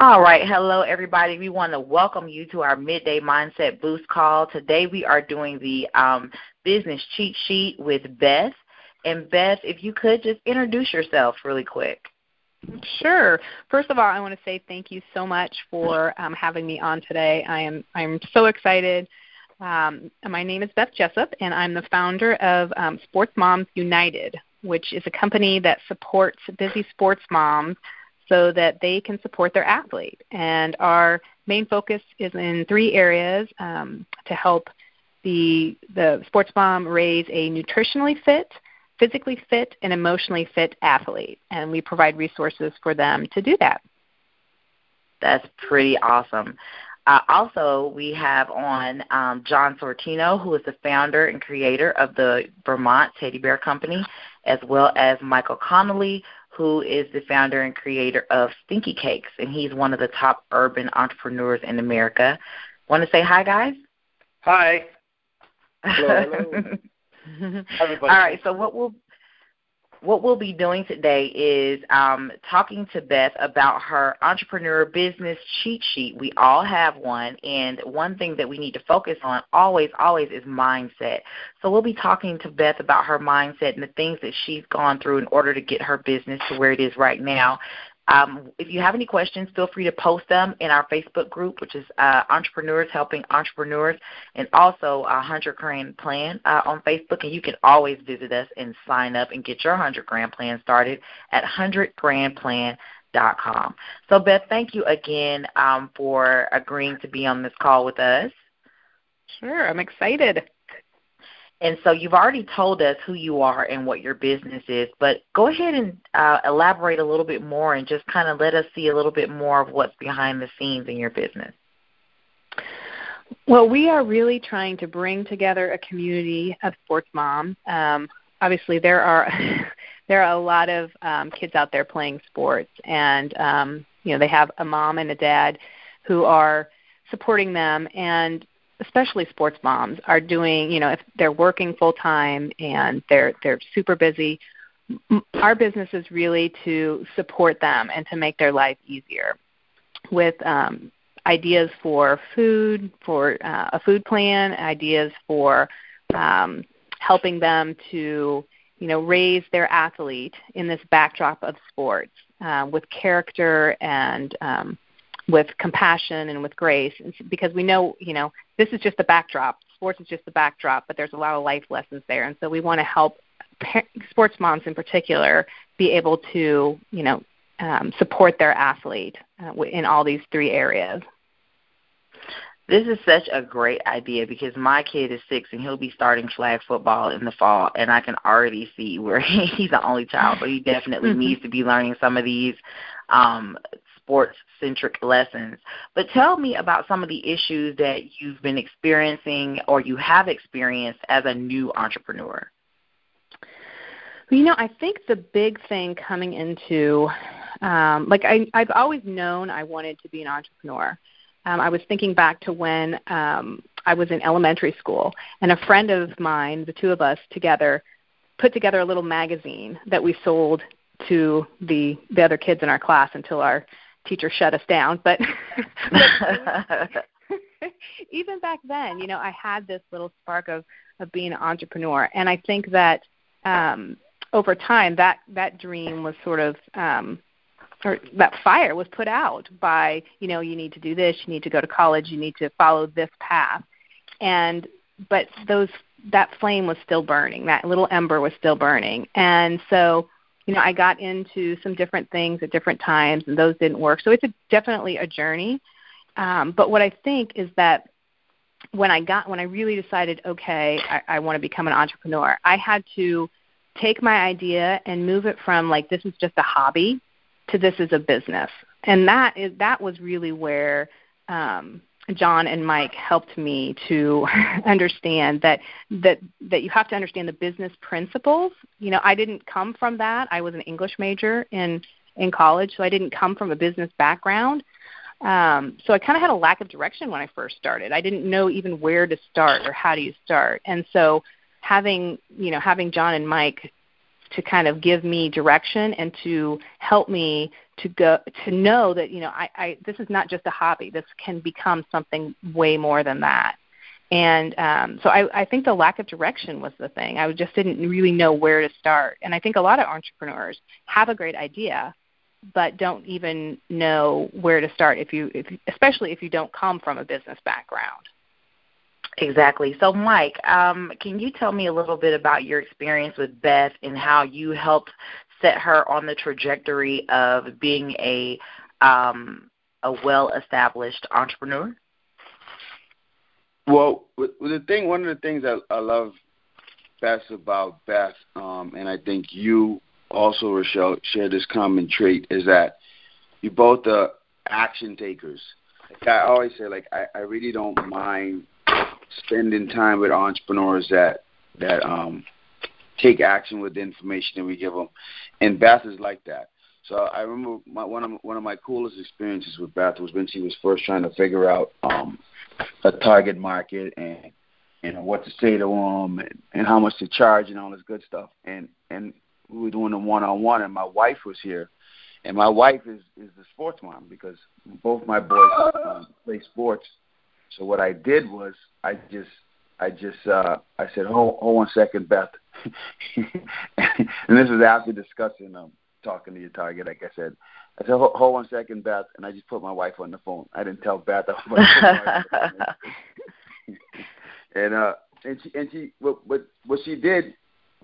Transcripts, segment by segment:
All right. Hello, everybody. We want to welcome you to our Midday Mindset Boost call. Today we are doing the um, business cheat sheet with Beth. And Beth, if you could just introduce yourself really quick. Sure. First of all, I want to say thank you so much for um, having me on today. I am I'm so excited. Um, my name is Beth Jessup, and I'm the founder of um, Sports Moms United, which is a company that supports busy sports moms so that they can support their athlete. And our main focus is in three areas um, to help the the sports mom raise a nutritionally fit, physically fit, and emotionally fit athlete. And we provide resources for them to do that. That's pretty awesome. Uh, also, we have on um, John Sortino, who is the founder and creator of the Vermont Teddy Bear Company, as well as Michael Connolly, who is the founder and creator of Stinky Cakes, and he's one of the top urban entrepreneurs in America. Want to say hi, guys? Hi. Hello, hello. All right. So what we'll what we'll be doing today is um, talking to Beth about her entrepreneur business cheat sheet. We all have one, and one thing that we need to focus on always, always is mindset. So we'll be talking to Beth about her mindset and the things that she's gone through in order to get her business to where it is right now. Um, if you have any questions, feel free to post them in our Facebook group, which is uh, Entrepreneurs Helping Entrepreneurs, and also a 100 Grand Plan uh, on Facebook. And you can always visit us and sign up and get your 100 Grand Plan started at 100grandplan.com. So, Beth, thank you again um, for agreeing to be on this call with us. Sure, I'm excited. And so you've already told us who you are and what your business is, but go ahead and uh, elaborate a little bit more and just kind of let us see a little bit more of what's behind the scenes in your business. Well, we are really trying to bring together a community of sports moms. Um, obviously, there are there are a lot of um, kids out there playing sports, and um, you know they have a mom and a dad who are supporting them, and especially sports moms are doing you know if they're working full time and they're they're super busy our business is really to support them and to make their life easier with um, ideas for food for uh, a food plan ideas for um, helping them to you know raise their athlete in this backdrop of sports uh, with character and um, with compassion and with grace because we know you know this is just the backdrop. Sports is just the backdrop but there's a lot of life lessons there. And so we want to help sports moms in particular be able to you know um, support their athlete uh, in all these three areas. This is such a great idea because my kid is six and he'll be starting flag football in the fall, and I can already see where he's the only child, so he definitely mm-hmm. needs to be learning some of these um, sports centric lessons. But tell me about some of the issues that you've been experiencing or you have experienced as a new entrepreneur. You know, I think the big thing coming into, um, like I, I've always known I wanted to be an entrepreneur. Um, I was thinking back to when um, I was in elementary school, and a friend of mine, the two of us together, put together a little magazine that we sold to the the other kids in our class until our teacher shut us down. But, even back then, you know, I had this little spark of of being an entrepreneur, and I think that um, over time that that dream was sort of um, or that fire was put out by you know you need to do this, you need to go to college, you need to follow this path, and but those that flame was still burning, that little ember was still burning, and so you know, I got into some different things at different times, and those didn't work. So it's a, definitely a journey. Um, but what I think is that when I got when I really decided, okay, I, I want to become an entrepreneur, I had to take my idea and move it from like this is just a hobby to this is a business, and that is that was really where um, John and Mike helped me to understand that that that you have to understand the business principles. You know, I didn't come from that. I was an English major in in college, so I didn't come from a business background. Um, so I kind of had a lack of direction when I first started. I didn't know even where to start or how do you start. And so having you know having John and Mike to kind of give me direction and to help me to go to know that you know I, I this is not just a hobby. This can become something way more than that. And um, so I, I think the lack of direction was the thing. I just didn't really know where to start. And I think a lot of entrepreneurs have a great idea, but don't even know where to start. If you, if, especially if you don't come from a business background. Exactly. So, Mike, um, can you tell me a little bit about your experience with Beth and how you helped set her on the trajectory of being a um, a well-established entrepreneur? Well, the thing, one of the things I, I love best about Beth, um, and I think you also, Rochelle, share this common trait, is that you both are action takers. Like I always say, like I, I really don't mind spending time with entrepreneurs that that um, take action with the information that we give them, and Beth is like that. So I remember my, one of one of my coolest experiences with Beth was when she was first trying to figure out um, a target market and and what to say to them and, and how much to charge and all this good stuff. And and we were doing a one on one, and my wife was here, and my wife is is the sports mom because both my boys um, play sports. So what I did was I just I just uh I said hold hold one second, Beth, and this was after discussing um talking to your target, like I said. I said, hold, hold one second, Beth, and I just put my wife on the phone. I didn't tell Beth. I was wife and uh, and she and she what what what she did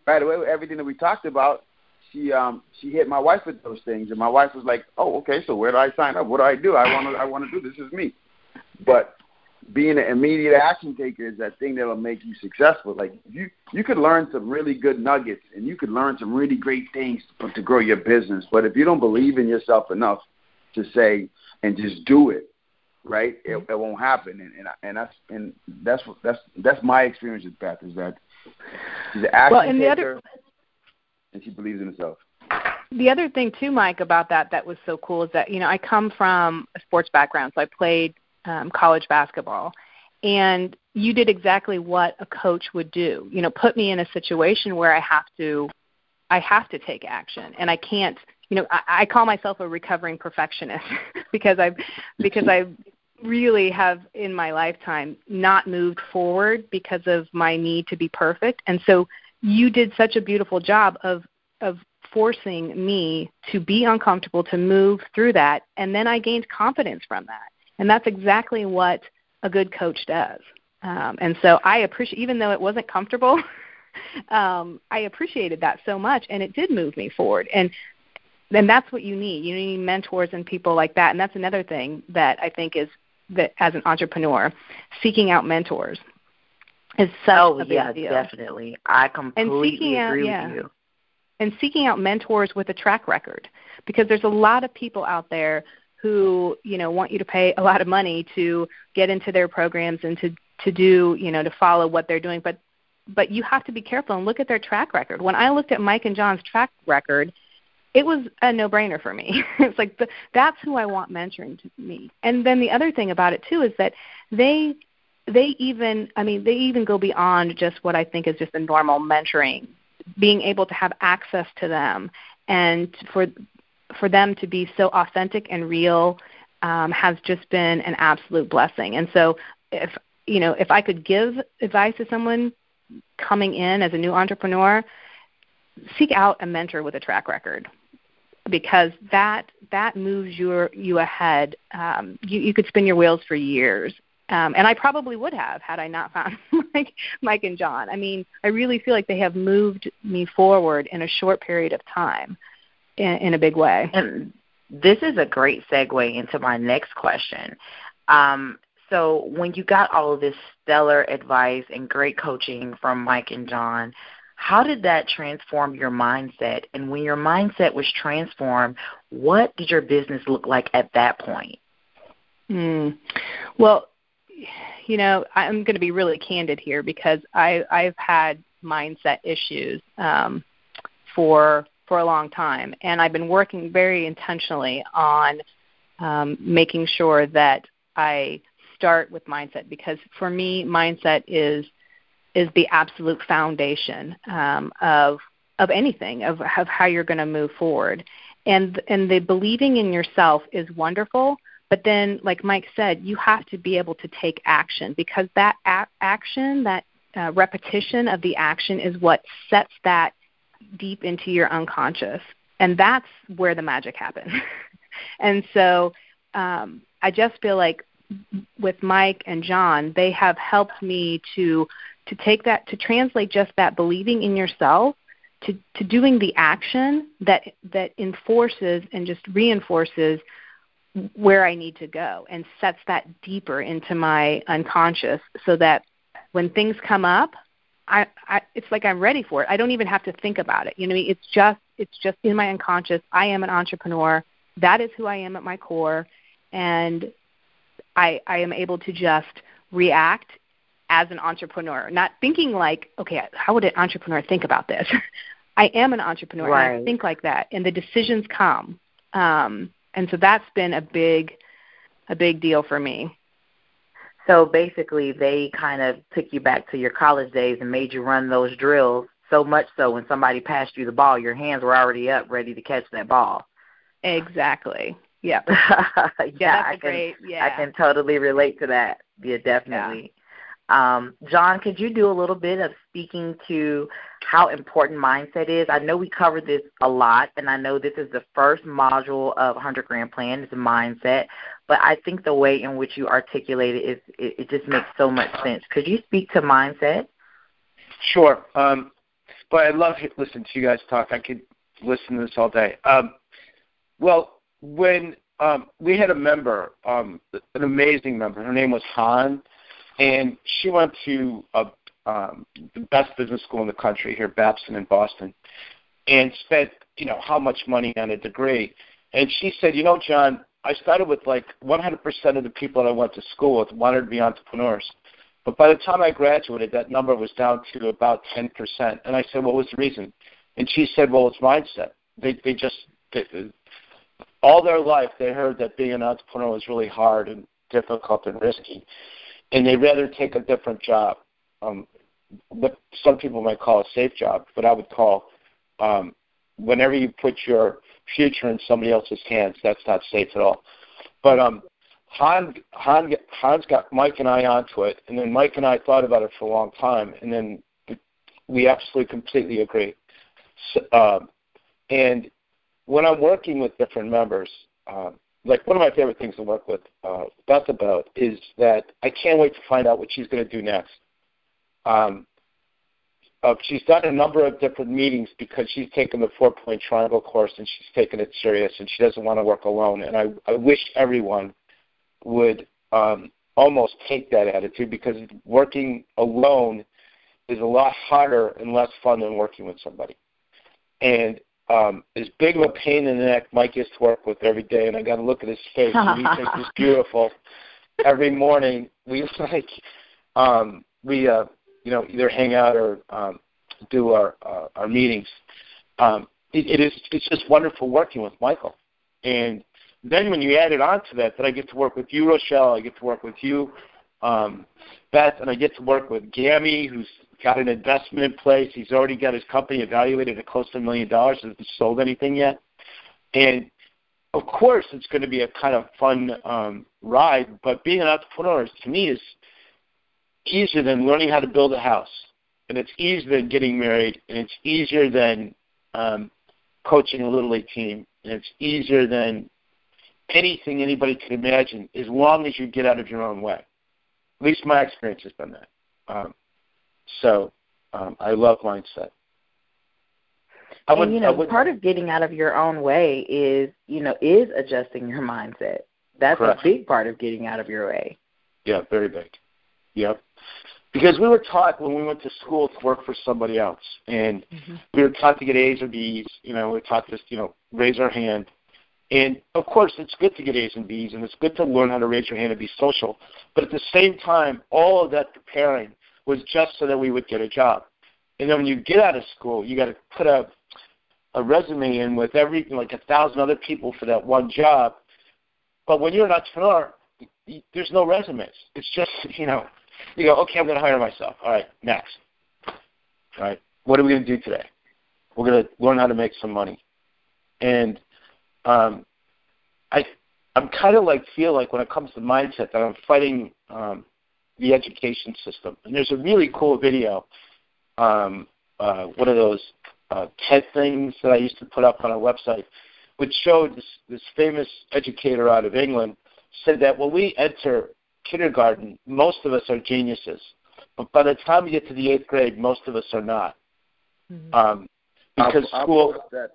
right away with everything that we talked about. She um she hit my wife with those things, and my wife was like, oh okay, so where do I sign up? What do I do? I want to I want to do this. Is me. But being an immediate action taker is that thing that'll make you successful. Like you you could learn some really good nuggets and you could learn some really great things to, to grow your business. But if you don't believe in yourself enough to say and just do it, right? It, it won't happen. And and, and that's and that's that's that's my experience with Beth is that she's an action well, and taker, the other, and she believes in herself. The other thing too, Mike, about that that was so cool is that you know I come from a sports background, so I played um, college basketball, and you did exactly what a coach would do. You know, put me in a situation where I have to, I have to take action, and I can't. You know, I, I call myself a recovering perfectionist because I've because I really have in my lifetime not moved forward because of my need to be perfect, and so you did such a beautiful job of of forcing me to be uncomfortable to move through that and then i gained confidence from that and that's exactly what a good coach does. Um, and so I appreciate, even though it wasn't comfortable, um, I appreciated that so much, and it did move me forward. And and that's what you need. You need mentors and people like that. And that's another thing that I think is that as an entrepreneur, seeking out mentors is such oh, a big yeah, deal. definitely. I completely out, agree yeah. with you. And seeking out mentors with a track record, because there's a lot of people out there who you know want you to pay a lot of money to get into their programs and to to do you know to follow what they're doing. But but you have to be careful and look at their track record. When i looked at mike and john's track record it was a no brainer for me. It's like the, that's who i want mentoring to me. And then the other thing about it too is that they they even i mean they even go beyond just what i think is just a normal mentoring being able to have access to them and for for them to be so authentic and real um, has just been an absolute blessing. And so, if you know, if I could give advice to someone coming in as a new entrepreneur, seek out a mentor with a track record because that that moves your you ahead. Um, you, you could spin your wheels for years, um, and I probably would have had I not found Mike, Mike and John. I mean, I really feel like they have moved me forward in a short period of time in, in a big way. And this is a great segue into my next question. Um, so, when you got all of this stellar advice and great coaching from Mike and John, how did that transform your mindset? And when your mindset was transformed, what did your business look like at that point? Mm. Well, you know, I'm going to be really candid here because I, I've had mindset issues um, for for a long time, and I've been working very intentionally on um, making sure that I start with mindset because for me, mindset is is the absolute foundation um, of of anything of, of how you're going to move forward. and and the believing in yourself is wonderful but then like mike said you have to be able to take action because that a- action that uh, repetition of the action is what sets that deep into your unconscious and that's where the magic happens. And so um, i just feel like with mike and john they have helped me to to take that to translate just that believing in yourself to, to doing the action that that enforces and just reinforces where I need to go and sets that deeper into my unconscious so that when things come up, I, I it's like I'm ready for it. I don't even have to think about it. You know, it's just it's just in my unconscious. I am an entrepreneur. That is who I am at my core, and I I am able to just react as an entrepreneur, not thinking like, okay, how would an entrepreneur think about this? I am an entrepreneur right. and I think like that, and the decisions come. Um, and so that's been a big, a big deal for me. So basically, they kind of took you back to your college days and made you run those drills. So much so, when somebody passed you the ball, your hands were already up, ready to catch that ball. Exactly. Yep. yeah, yeah, I can. Great. Yeah. I can totally relate to that. Yeah, definitely. Um, John, could you do a little bit of speaking to how important mindset is? I know we covered this a lot, and I know this is the first module of 100 Grand Plan is mindset, but I think the way in which you articulate it is it, it just makes so much sense. Could you speak to mindset? Sure. Um, but I love to listen to you guys talk. I could listen to this all day. Um, well, when um, we had a member, um, an amazing member, her name was Han and she went to a, um, the best business school in the country here, Babson in Boston, and spent you know how much money on a degree. And she said, you know, John, I started with like 100% of the people that I went to school with wanted to be entrepreneurs. But by the time I graduated, that number was down to about 10%. And I said, what was the reason? And she said, well, it's mindset. They they just they, all their life they heard that being an entrepreneur was really hard and difficult and risky and they'd rather take a different job. Um, what some people might call a safe job, but I would call um, whenever you put your future in somebody else's hands, that's not safe at all. But um, Han, Han, Hans got Mike and I onto it, and then Mike and I thought about it for a long time, and then we absolutely completely agree. So, um, and when I'm working with different members, um, like one of my favorite things to work with uh, Beth about is that I can't wait to find out what she's going to do next. Um, uh, she's done a number of different meetings because she's taken the four point triangle course and she's taken it serious and she doesn't want to work alone. And I, I wish everyone would um, almost take that attitude because working alone is a lot harder and less fun than working with somebody. And um, as big of a pain in the neck Mike gets to work with every day, and I got to look at his face, and he thinks it's beautiful. Every morning, we like um, we uh, you know either hang out or um, do our uh, our meetings. Um, it, it is it's just wonderful working with Michael, and then when you add it on to that, that I get to work with you, Rochelle, I get to work with you, um, Beth, and I get to work with Gammy, who's got an investment in place. He's already got his company evaluated at close to a million dollars. Hasn't sold anything yet, and of course, it's going to be a kind of fun um, ride. But being an entrepreneur, to me, is easier than learning how to build a house, and it's easier than getting married, and it's easier than um, coaching a little league team, and it's easier than anything anybody could imagine, as long as you get out of your own way. At least my experience has been that. Um, so um, I love mindset. I would, and you know, would, part of getting out of your own way is, you know, is adjusting your mindset. That's correct. a big part of getting out of your way. Yeah, very big. Yep. Because we were taught when we went to school to work for somebody else, and mm-hmm. we were taught to get A's or B's. You know, we were taught to, you know, raise our hand. And of course, it's good to get A's and B's, and it's good to learn how to raise your hand and be social. But at the same time, all of that preparing was just so that we would get a job. And then when you get out of school, you got to put a a resume in with every like a thousand other people for that one job. But when you're an entrepreneur, there's no resumes. It's just you know, you go, okay, I'm going to hire myself. All right, next. All right, what are we going to do today? We're going to learn how to make some money. And um, I I'm kind of like feel like when it comes to mindset that I'm fighting um, the education system. And there's a really cool video, um, uh, one of those uh, TED things that I used to put up on our website, which showed this, this famous educator out of England said that when we enter kindergarten, most of us are geniuses, but by the time we get to the eighth grade, most of us are not. Mm-hmm. Um, because I'll, school. I'll post that,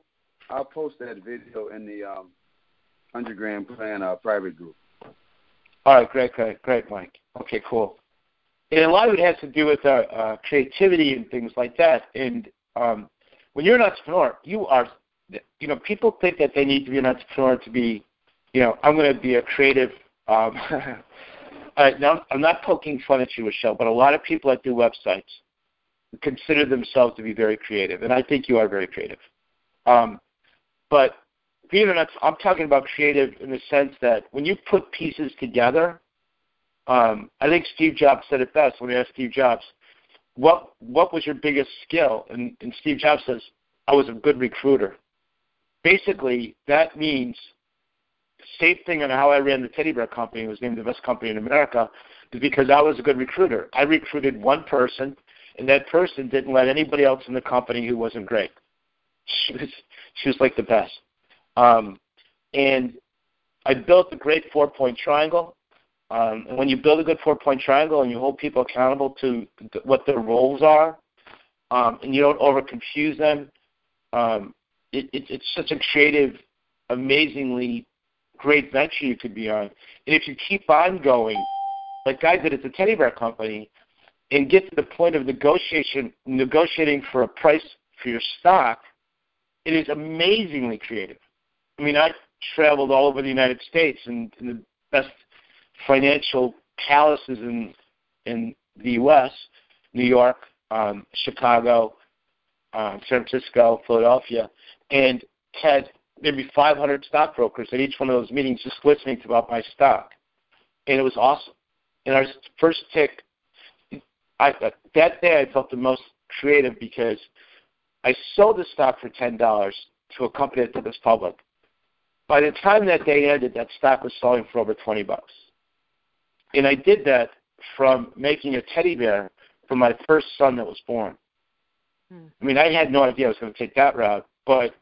I'll post that video in the um, hundred grand plan uh, private group. All right, great, great, great, Mike. Okay, cool. And a lot of it has to do with our uh, creativity and things like that. And um, when you're an entrepreneur, you are, you know, people think that they need to be an entrepreneur to be, you know, I'm going to be a creative. Um, uh, now, I'm not poking fun at you, Michelle, but a lot of people that do websites consider themselves to be very creative, and I think you are very creative. Um, but an, I'm talking about creative in the sense that when you put pieces together, um, I think Steve Jobs said it best when we asked Steve Jobs, what what was your biggest skill? And, and Steve Jobs says, I was a good recruiter. Basically, that means same thing on how I ran the teddy bear company. Was named the best company in America, is because I was a good recruiter. I recruited one person, and that person didn't let anybody else in the company who wasn't great. She was she was like the best. Um, and I built a great four point triangle. Um, and when you build a good four point triangle and you hold people accountable to th- what their roles are, um, and you don't over confuse them, um, it, it, it's such a creative, amazingly great venture you could be on. And if you keep on going, like I did at the teddy bear company, and get to the point of negotiation, negotiating for a price for your stock, it is amazingly creative. I mean, I traveled all over the United States and in the best financial palaces in in the U.S., New York, um, Chicago, um, San Francisco, Philadelphia, and had maybe 500 stockbrokers at each one of those meetings just listening to about my stock, and it was awesome. And our first tick, I, that day I felt the most creative because I sold the stock for ten dollars to a company that took us public. By the time that day ended, that stock was selling for over twenty bucks. And I did that from making a teddy bear for my first son that was born. Hmm. I mean, I had no idea I was going to take that route, but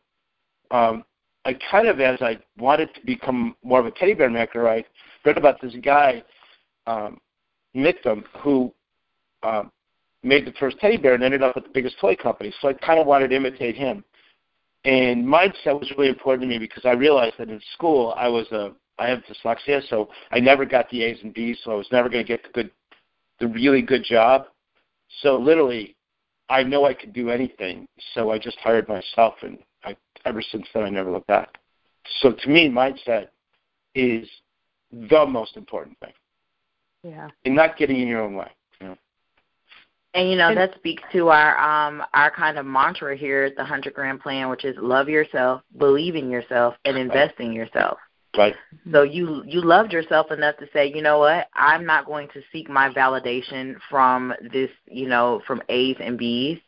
um, I kind of, as I wanted to become more of a teddy bear maker, I read about this guy, um, Michtom, who um, made the first teddy bear and ended up with the biggest toy company. So I kind of wanted to imitate him. And mindset was really important to me because I realized that in school I was a I have dyslexia, so I never got the A's and B's, so I was never going to get the good, the really good job. So literally, I know I could do anything. So I just hired myself, and I ever since then I never looked back. So to me, mindset is the most important thing. Yeah. And not getting in your own way. You know? And you know that speaks to our um our kind of mantra here at the hundred grand plan, which is love yourself, believe in yourself, and invest in yourself. Right. So you you loved yourself enough to say, you know what, I'm not going to seek my validation from this, you know, from A's and B's.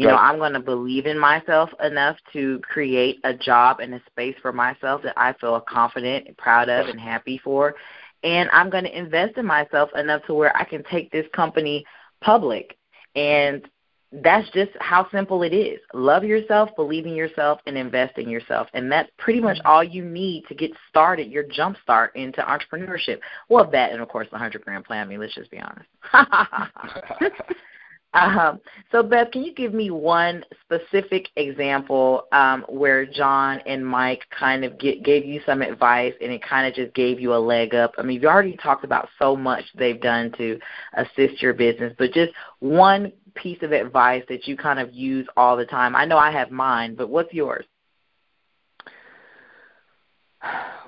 You know, I'm going to believe in myself enough to create a job and a space for myself that I feel confident and proud of and happy for. And I'm going to invest in myself enough to where I can take this company public and that's just how simple it is. Love yourself, believe in yourself, and invest in yourself. And that's pretty much all you need to get started, your jump start into entrepreneurship. Well, that and, of course, the 100 grand plan. I mean, let's just be honest. um, so, Beth, can you give me one specific example um, where John and Mike kind of get, gave you some advice and it kind of just gave you a leg up? I mean, you've already talked about so much they've done to assist your business, but just one piece of advice that you kind of use all the time? I know I have mine, but what's yours?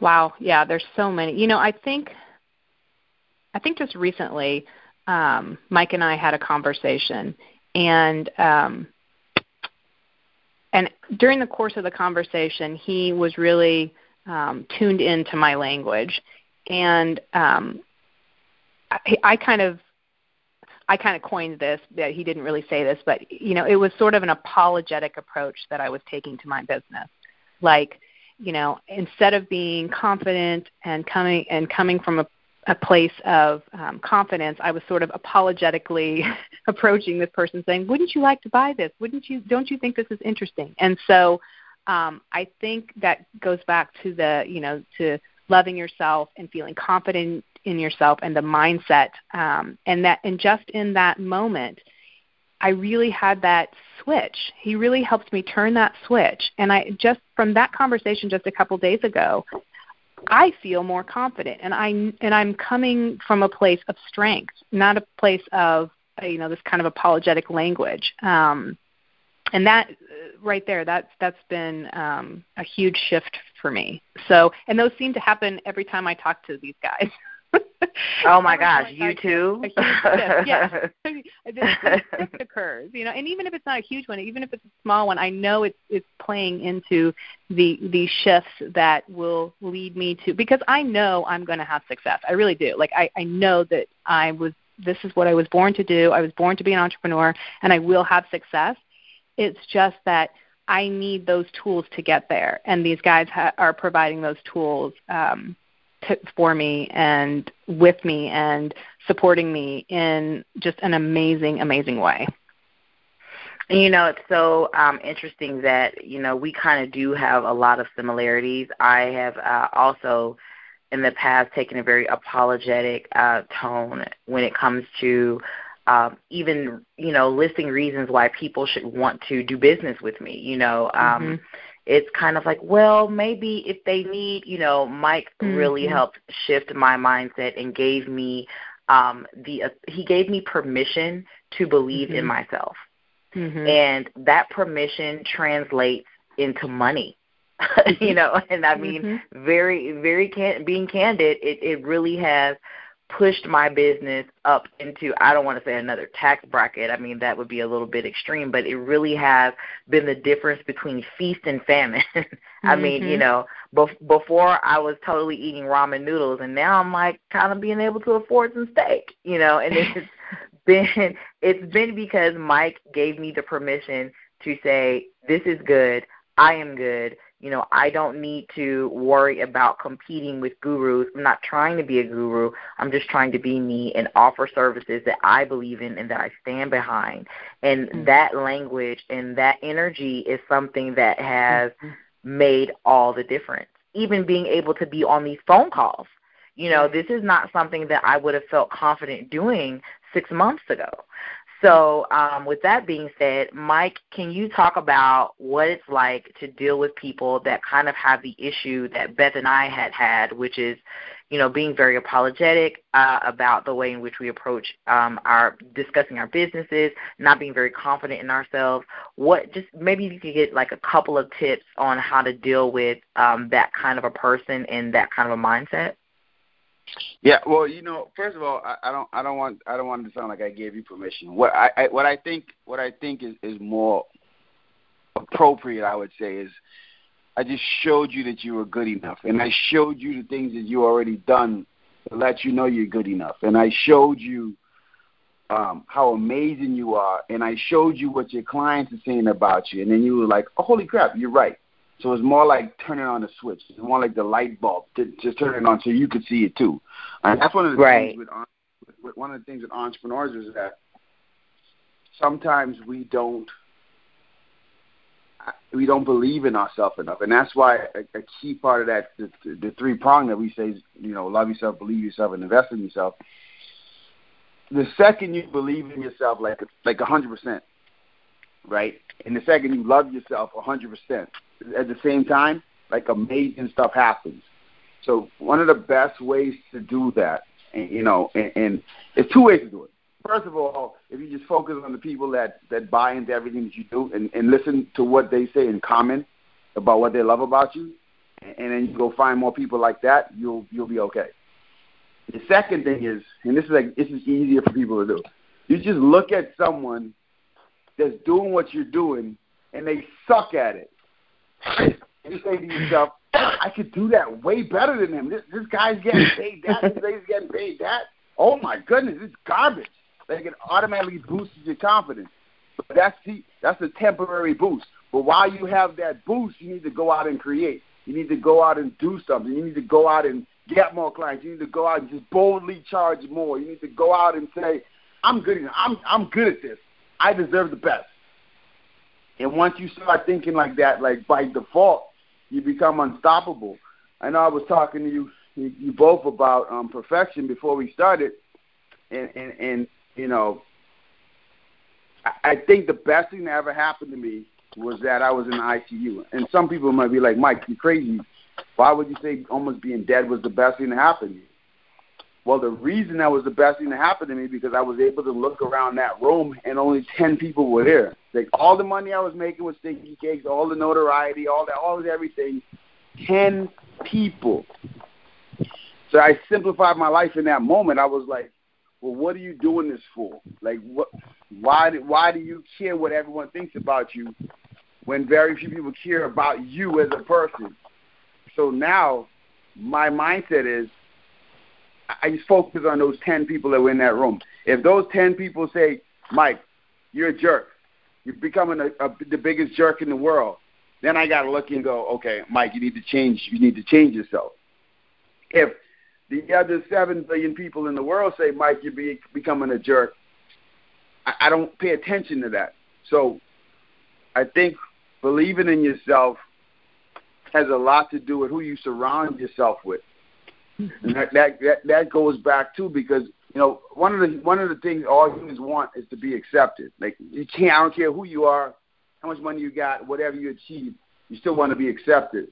Wow, yeah, there's so many. You know, I think I think just recently um Mike and I had a conversation and um and during the course of the conversation he was really um tuned into my language and um I, I kind of I kind of coined this. That he didn't really say this, but you know, it was sort of an apologetic approach that I was taking to my business. Like, you know, instead of being confident and coming and coming from a a place of um, confidence, I was sort of apologetically approaching this person, saying, "Wouldn't you like to buy this? Wouldn't you? Don't you think this is interesting?" And so, um, I think that goes back to the, you know, to loving yourself and feeling confident in yourself and the mindset, um, and that, and just in that moment, I really had that switch. He really helped me turn that switch. And I just from that conversation just a couple days ago, I feel more confident and I and I'm coming from a place of strength, not a place of you know this kind of apologetic language. Um and that right there that's that's been um a huge shift for me. So, and those seem to happen every time I talk to these guys. oh my gosh, you too? yes, this, occurs, you know, and even if it's not a huge one, even if it's a small one, I know it's it's playing into the the shifts that will lead me to because I know I'm going to have success. I really do. Like I I know that I was this is what I was born to do. I was born to be an entrepreneur, and I will have success. It's just that I need those tools to get there, and these guys ha- are providing those tools. Um, to, for me and with me and supporting me in just an amazing, amazing way. And you know, it's so um, interesting that you know we kind of do have a lot of similarities. I have uh, also, in the past, taken a very apologetic uh, tone when it comes to um, even you know listing reasons why people should want to do business with me. You know, um, mm-hmm it's kind of like, well, maybe if they need, you know, Mike mm-hmm. really helped shift my mindset and gave me um the uh, he gave me permission to believe mm-hmm. in myself. Mm-hmm. And that permission translates into money. you know, and I mean mm-hmm. very very can being candid, it it really has pushed my business up into I don't want to say another tax bracket. I mean that would be a little bit extreme, but it really has been the difference between feast and famine. I mm-hmm. mean, you know, bef- before I was totally eating ramen noodles, and now I'm like kind of being able to afford some steak. You know, and it's been it's been because Mike gave me the permission to say this is good. I am good you know, I don't need to worry about competing with gurus. I'm not trying to be a guru. I'm just trying to be me and offer services that I believe in and that I stand behind. And mm-hmm. that language and that energy is something that has mm-hmm. made all the difference. Even being able to be on these phone calls. You know, this is not something that I would have felt confident doing six months ago. So, um, with that being said, Mike, can you talk about what it's like to deal with people that kind of have the issue that Beth and I had had, which is, you know, being very apologetic uh, about the way in which we approach um, our discussing our businesses, not being very confident in ourselves. What just maybe you could get like a couple of tips on how to deal with um, that kind of a person and that kind of a mindset. Yeah, well, you know, first of all, I, I don't, I don't want, I don't want to sound like I gave you permission. What I, I what I think, what I think is is more appropriate, I would say, is I just showed you that you were good enough, and I showed you the things that you already done to let you know you're good enough, and I showed you um, how amazing you are, and I showed you what your clients are saying about you, and then you were like, oh, "Holy crap, you're right." So it's more like turning on a switch. It's more like the light bulb to just turn it on so you could see it too. And that's one of the right. things with, with one of the things with entrepreneurs is that sometimes we don't we don't believe in ourselves enough, and that's why a, a key part of that the, the three prong that we say is you know love yourself, believe yourself, and invest in yourself. The second you believe in yourself like like a hundred percent, right, and the second you love yourself a hundred percent, at the same time, like amazing stuff happens. So one of the best ways to do that, you know, and, and it's two ways to do it. First of all, if you just focus on the people that that buy into everything that you do, and, and listen to what they say and comment about what they love about you, and then you go find more people like that, you'll you'll be okay. The second thing is, and this is like this is easier for people to do. You just look at someone that's doing what you're doing, and they suck at it you say to yourself, I could do that way better than him. This this guy's getting paid that. This lady's getting paid that. Oh my goodness, it's garbage. Like it automatically boosts your confidence. But that's the that's a temporary boost. But while you have that boost, you need to go out and create. You need to go out and do something. You need to go out and get more clients. You need to go out and just boldly charge more. You need to go out and say, I'm good enough. I'm I'm good at this. I deserve the best. And once you start thinking like that, like by default, you become unstoppable. I know I was talking to you you both about um, perfection before we started, and and, and you know, I, think the best thing that ever happened to me was that I was in the ICU. And some people might be like, Mike, you crazy. Why would you say almost being dead was the best thing to happen to you? Well, the reason that was the best thing to happen to me because I was able to look around that room and only ten people were there. Like all the money I was making was stinky cakes, all the notoriety, all that, all of everything. Ten people. So I simplified my life in that moment. I was like, well, what are you doing this for? Like, what? Why? Why do you care what everyone thinks about you when very few people care about you as a person? So now, my mindset is, I just focus on those ten people that were in that room. If those ten people say, Mike, you're a jerk, you're becoming a, a, the biggest jerk in the world, then I got to look and go, okay, Mike, you need to change. You need to change yourself. If the other seven billion people in the world say, Mike, you're be, becoming a jerk. I, I don't pay attention to that. So I think believing in yourself has a lot to do with who you surround yourself with. And that, that that that goes back too because you know one of the one of the things all humans want is to be accepted. Like you can't I don't care who you are, how much money you got, whatever you achieve, you still want to be accepted.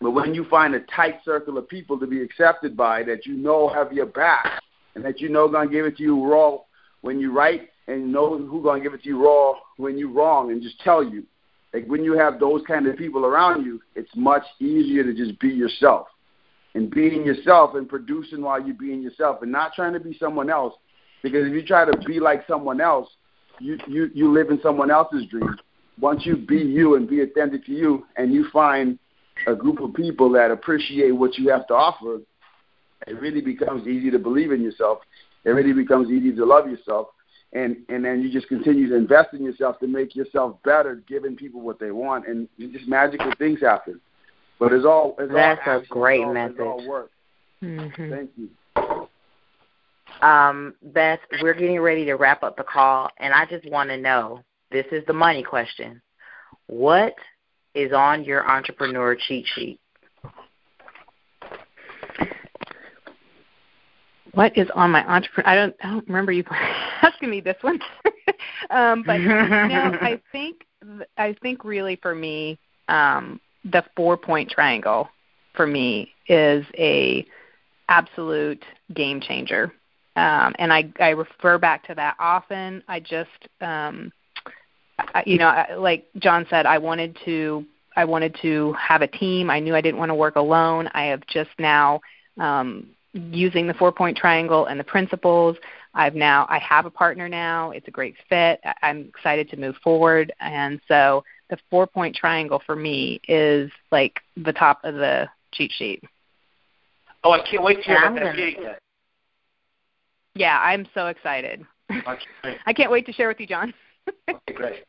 But when you find a tight circle of people to be accepted by that you know have your back and that you know gonna give it to you raw when you right and know who gonna give it to you raw when you wrong and just tell you. Like when you have those kind of people around you, it's much easier to just be yourself. And being yourself and producing while you're being yourself and not trying to be someone else. Because if you try to be like someone else, you, you, you live in someone else's dream. Once you be you and be authentic to you and you find a group of people that appreciate what you have to offer, it really becomes easy to believe in yourself. It really becomes easy to love yourself. And and then you just continue to invest in yourself to make yourself better, giving people what they want, and just magical things happen. But it's all it's that's all a great all, message. All work. Mm-hmm. Thank you. Um, Beth, we're getting ready to wrap up the call, and I just want to know this is the money question. What is on your entrepreneur cheat sheet? What is on my entrepreneur? I don't. I don't remember you asking me this one. um, but no, I think I think really for me, um, the four point triangle for me is a absolute game changer. Um, and I, I refer back to that often. I just, um, I, you know, like John said, I wanted to, I wanted to have a team. I knew I didn't want to work alone. I have just now, um, using the four point triangle and the principles. I've now, I have a partner now. It's a great fit. I'm excited to move forward. And so the four point triangle for me is like the top of the cheat sheet. Oh, I can't wait to hear about that gonna- Yeah, I'm so excited. Okay, I can't wait to share with you, John. okay, great.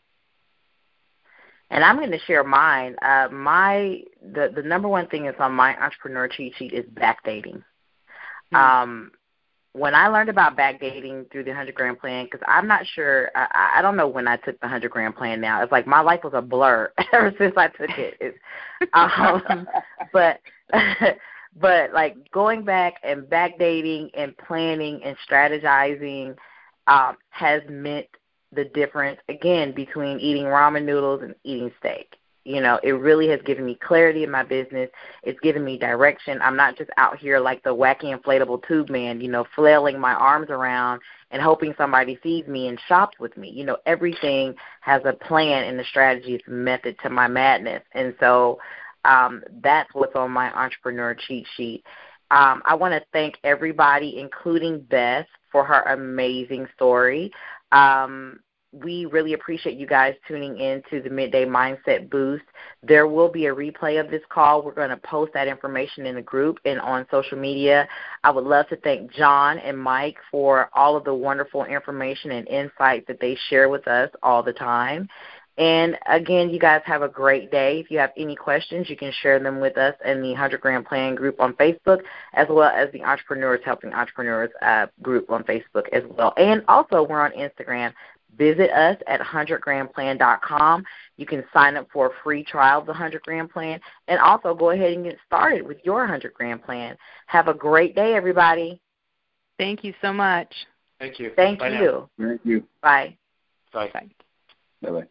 And I'm going to share mine. Uh, my the the number one thing that's on my entrepreneur cheat sheet is backdating. Hmm. Um, when I learned about backdating through the hundred grand plan, because I'm not sure, I, I don't know when I took the hundred grand plan. Now it's like my life was a blur ever since I took it. It's, um, but but like going back and backdating and planning and strategizing um, has meant the difference again between eating ramen noodles and eating steak. You know, it really has given me clarity in my business. It's given me direction. I'm not just out here like the wacky inflatable tube man, you know, flailing my arms around and hoping somebody sees me and shops with me. You know, everything has a plan and a strategy, method to my madness. And so um, that's what's on my entrepreneur cheat sheet. Um, I want to thank everybody, including Beth, for her amazing story. Um, we really appreciate you guys tuning in to the Midday Mindset Boost. There will be a replay of this call. We're going to post that information in the group and on social media. I would love to thank John and Mike for all of the wonderful information and insight that they share with us all the time. And again, you guys have a great day. If you have any questions, you can share them with us in the 100 Grand Plan group on Facebook, as well as the Entrepreneurs Helping Entrepreneurs uh, group on Facebook as well. And also, we're on Instagram. Visit us at 100grandplan.com. You can sign up for a free trial of the 100 Grand Plan, and also go ahead and get started with your 100 Grand Plan. Have a great day, everybody. Thank you so much. Thank you. Thank Bye you. Thank you. Bye. Bye. Bye. Bye bye.